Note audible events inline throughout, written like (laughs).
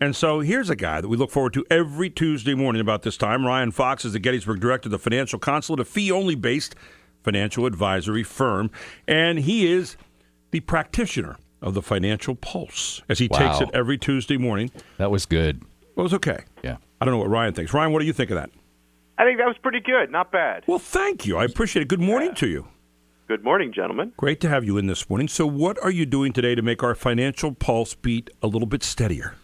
And so here's a guy that we look forward to every Tuesday morning about this time. Ryan Fox is the Gettysburg director of the Financial Consulate, a fee only based financial advisory firm. And he is the practitioner of the Financial Pulse as he Wow. takes it every Tuesday morning. That was good. Well, it was okay. Yeah. I don't know what Ryan thinks. Ryan, what do you think of that? I think that was pretty good. Not bad. Well, thank you. I appreciate it. Good morning to you. Good morning, gentlemen. Great to have you in this morning. So, what are you doing today to make our financial pulse beat a little bit steadier?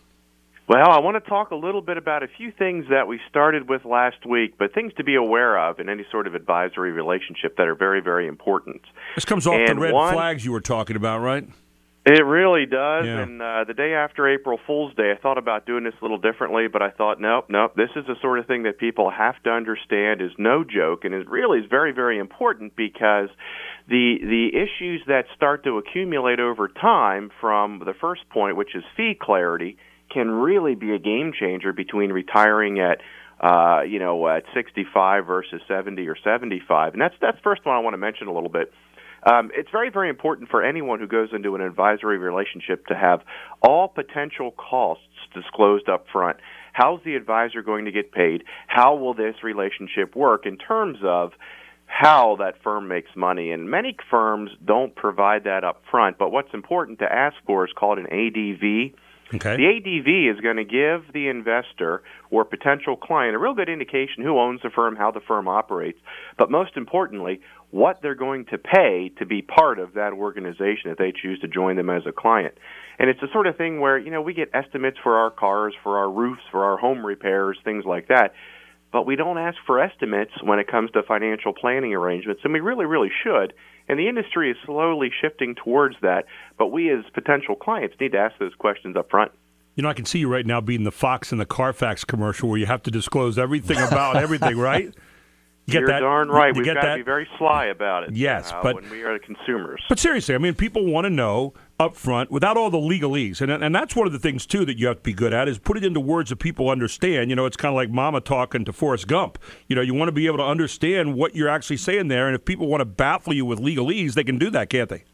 Well, I want to talk a little bit about a few things that we started with last week, but things to be aware of in any sort of advisory relationship that are very, very important. This comes off the red one- flags you were talking about, right? It really does. Yeah. And uh, the day after April Fool's Day, I thought about doing this a little differently, but I thought, nope, nope. This is the sort of thing that people have to understand is no joke, and is really is very, very important because the the issues that start to accumulate over time from the first point, which is fee clarity, can really be a game changer between retiring at uh, you know at 65 versus 70 or 75. And that's that's the first one I want to mention a little bit. Um, it's very, very important for anyone who goes into an advisory relationship to have all potential costs disclosed up front. How's the advisor going to get paid? How will this relationship work in terms of how that firm makes money? And many firms don't provide that up front, but what's important to ask for is called an ADV. Okay. The ADV is going to give the investor or potential client a real good indication who owns the firm, how the firm operates, but most importantly, what they're going to pay to be part of that organization if they choose to join them as a client. And it's the sort of thing where, you know, we get estimates for our cars, for our roofs, for our home repairs, things like that. But we don't ask for estimates when it comes to financial planning arrangements, and we really, really should. And the industry is slowly shifting towards that, but we as potential clients need to ask those questions up front. You know, I can see you right now being the Fox and the Carfax commercial where you have to disclose everything about everything, right? (laughs) You get that? You're darn right. We've got to be very sly about it. Yes, uh, but- when we are the consumers. But seriously, I mean, people want to know up front without all the legalese, and and that's one of the things too that you have to be good at is put it into words that people understand. You know, it's kind of like Mama talking to Forrest Gump. You know, you want to be able to understand what you're actually saying there, and if people want to baffle you with legalese, they can do that, can't they?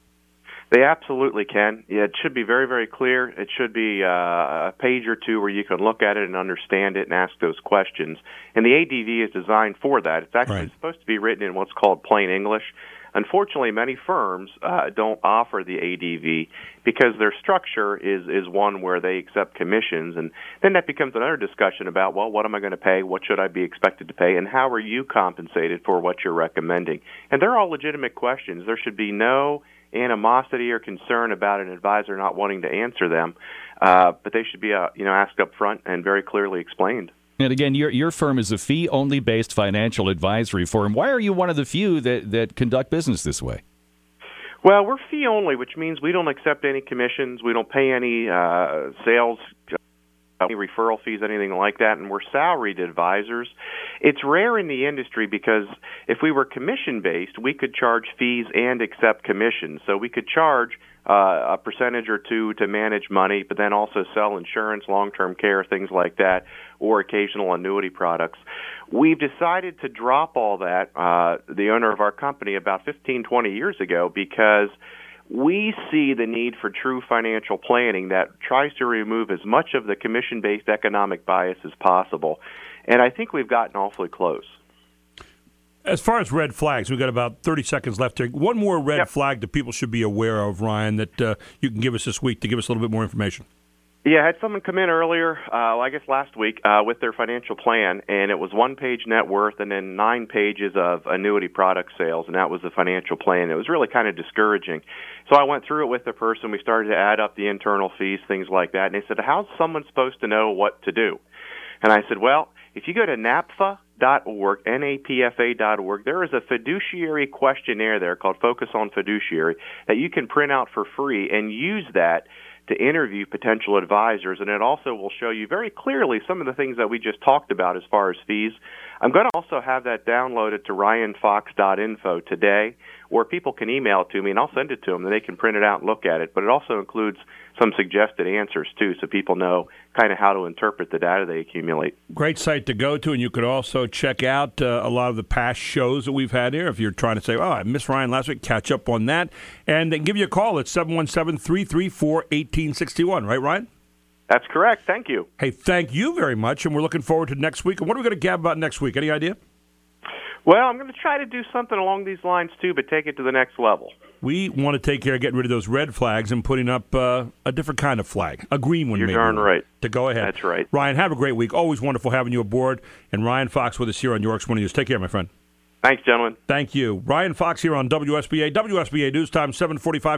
They absolutely can. Yeah, it should be very, very clear. It should be uh, a page or two where you can look at it and understand it and ask those questions. And the ADV is designed for that. It's actually Right. supposed to be written in what's called plain English. Unfortunately, many firms uh, don't offer the ADV because their structure is is one where they accept commissions, and then that becomes another discussion about well, what am I going to pay? What should I be expected to pay? And how are you compensated for what you're recommending? And they're all legitimate questions. There should be no animosity or concern about an advisor not wanting to answer them, uh, but they should be uh, you know asked up front and very clearly explained. And again, your your firm is a fee only based financial advisory firm. Why are you one of the few that, that conduct business this way? Well, we're fee only, which means we don't accept any commissions. We don't pay any uh, sales, any referral fees, anything like that, and we're salaried advisors. It's rare in the industry because if we were commission based, we could charge fees and accept commissions. So we could charge uh, a percentage or two to manage money, but then also sell insurance, long term care, things like that, or occasional annuity products. We've decided to drop all that, uh, the owner of our company, about 15, 20 years ago, because we see the need for true financial planning that tries to remove as much of the commission based economic bias as possible. And I think we've gotten awfully close. As far as red flags, we've got about 30 seconds left here. One more red Yep. flag that people should be aware of, Ryan, that uh, you can give us this week to give us a little bit more information. Yeah, I had someone come in earlier, uh, well, I guess last week, uh, with their financial plan, and it was one page net worth and then nine pages of annuity product sales, and that was the financial plan. It was really kind of discouraging. So I went through it with the person. We started to add up the internal fees, things like that, and they said, How's someone supposed to know what to do? And I said, Well, if you go to NAPFA.org, N-A-P-F-A.org, there is a fiduciary questionnaire there called Focus on Fiduciary that you can print out for free and use that to interview potential advisors, and it also will show you very clearly some of the things that we just talked about as far as fees. I'm going to also have that downloaded to ryanfox.info today, where people can email it to me, and I'll send it to them, and they can print it out and look at it. But it also includes some suggested answers, too, so people know kind of how to interpret the data they accumulate. Great site to go to, and you could also check out uh, a lot of the past shows that we've had here. If you're trying to say, oh, I missed Ryan last week, catch up on that. And then give you a call at 717 334 1861, right, Ryan? That's correct. Thank you. Hey, thank you very much, and we're looking forward to next week. And what are we going to gab about next week? Any idea? Well, I'm going to try to do something along these lines too, but take it to the next level. We want to take care of getting rid of those red flags and putting up uh, a different kind of flag, a green one. You're maybe, darn right. To go ahead. That's right. Ryan, have a great week. Always wonderful having you aboard. And Ryan Fox with us here on York's Morning News. Take care, my friend. Thanks, gentlemen. Thank you. Ryan Fox here on WSBA. WSBA News Time, 745.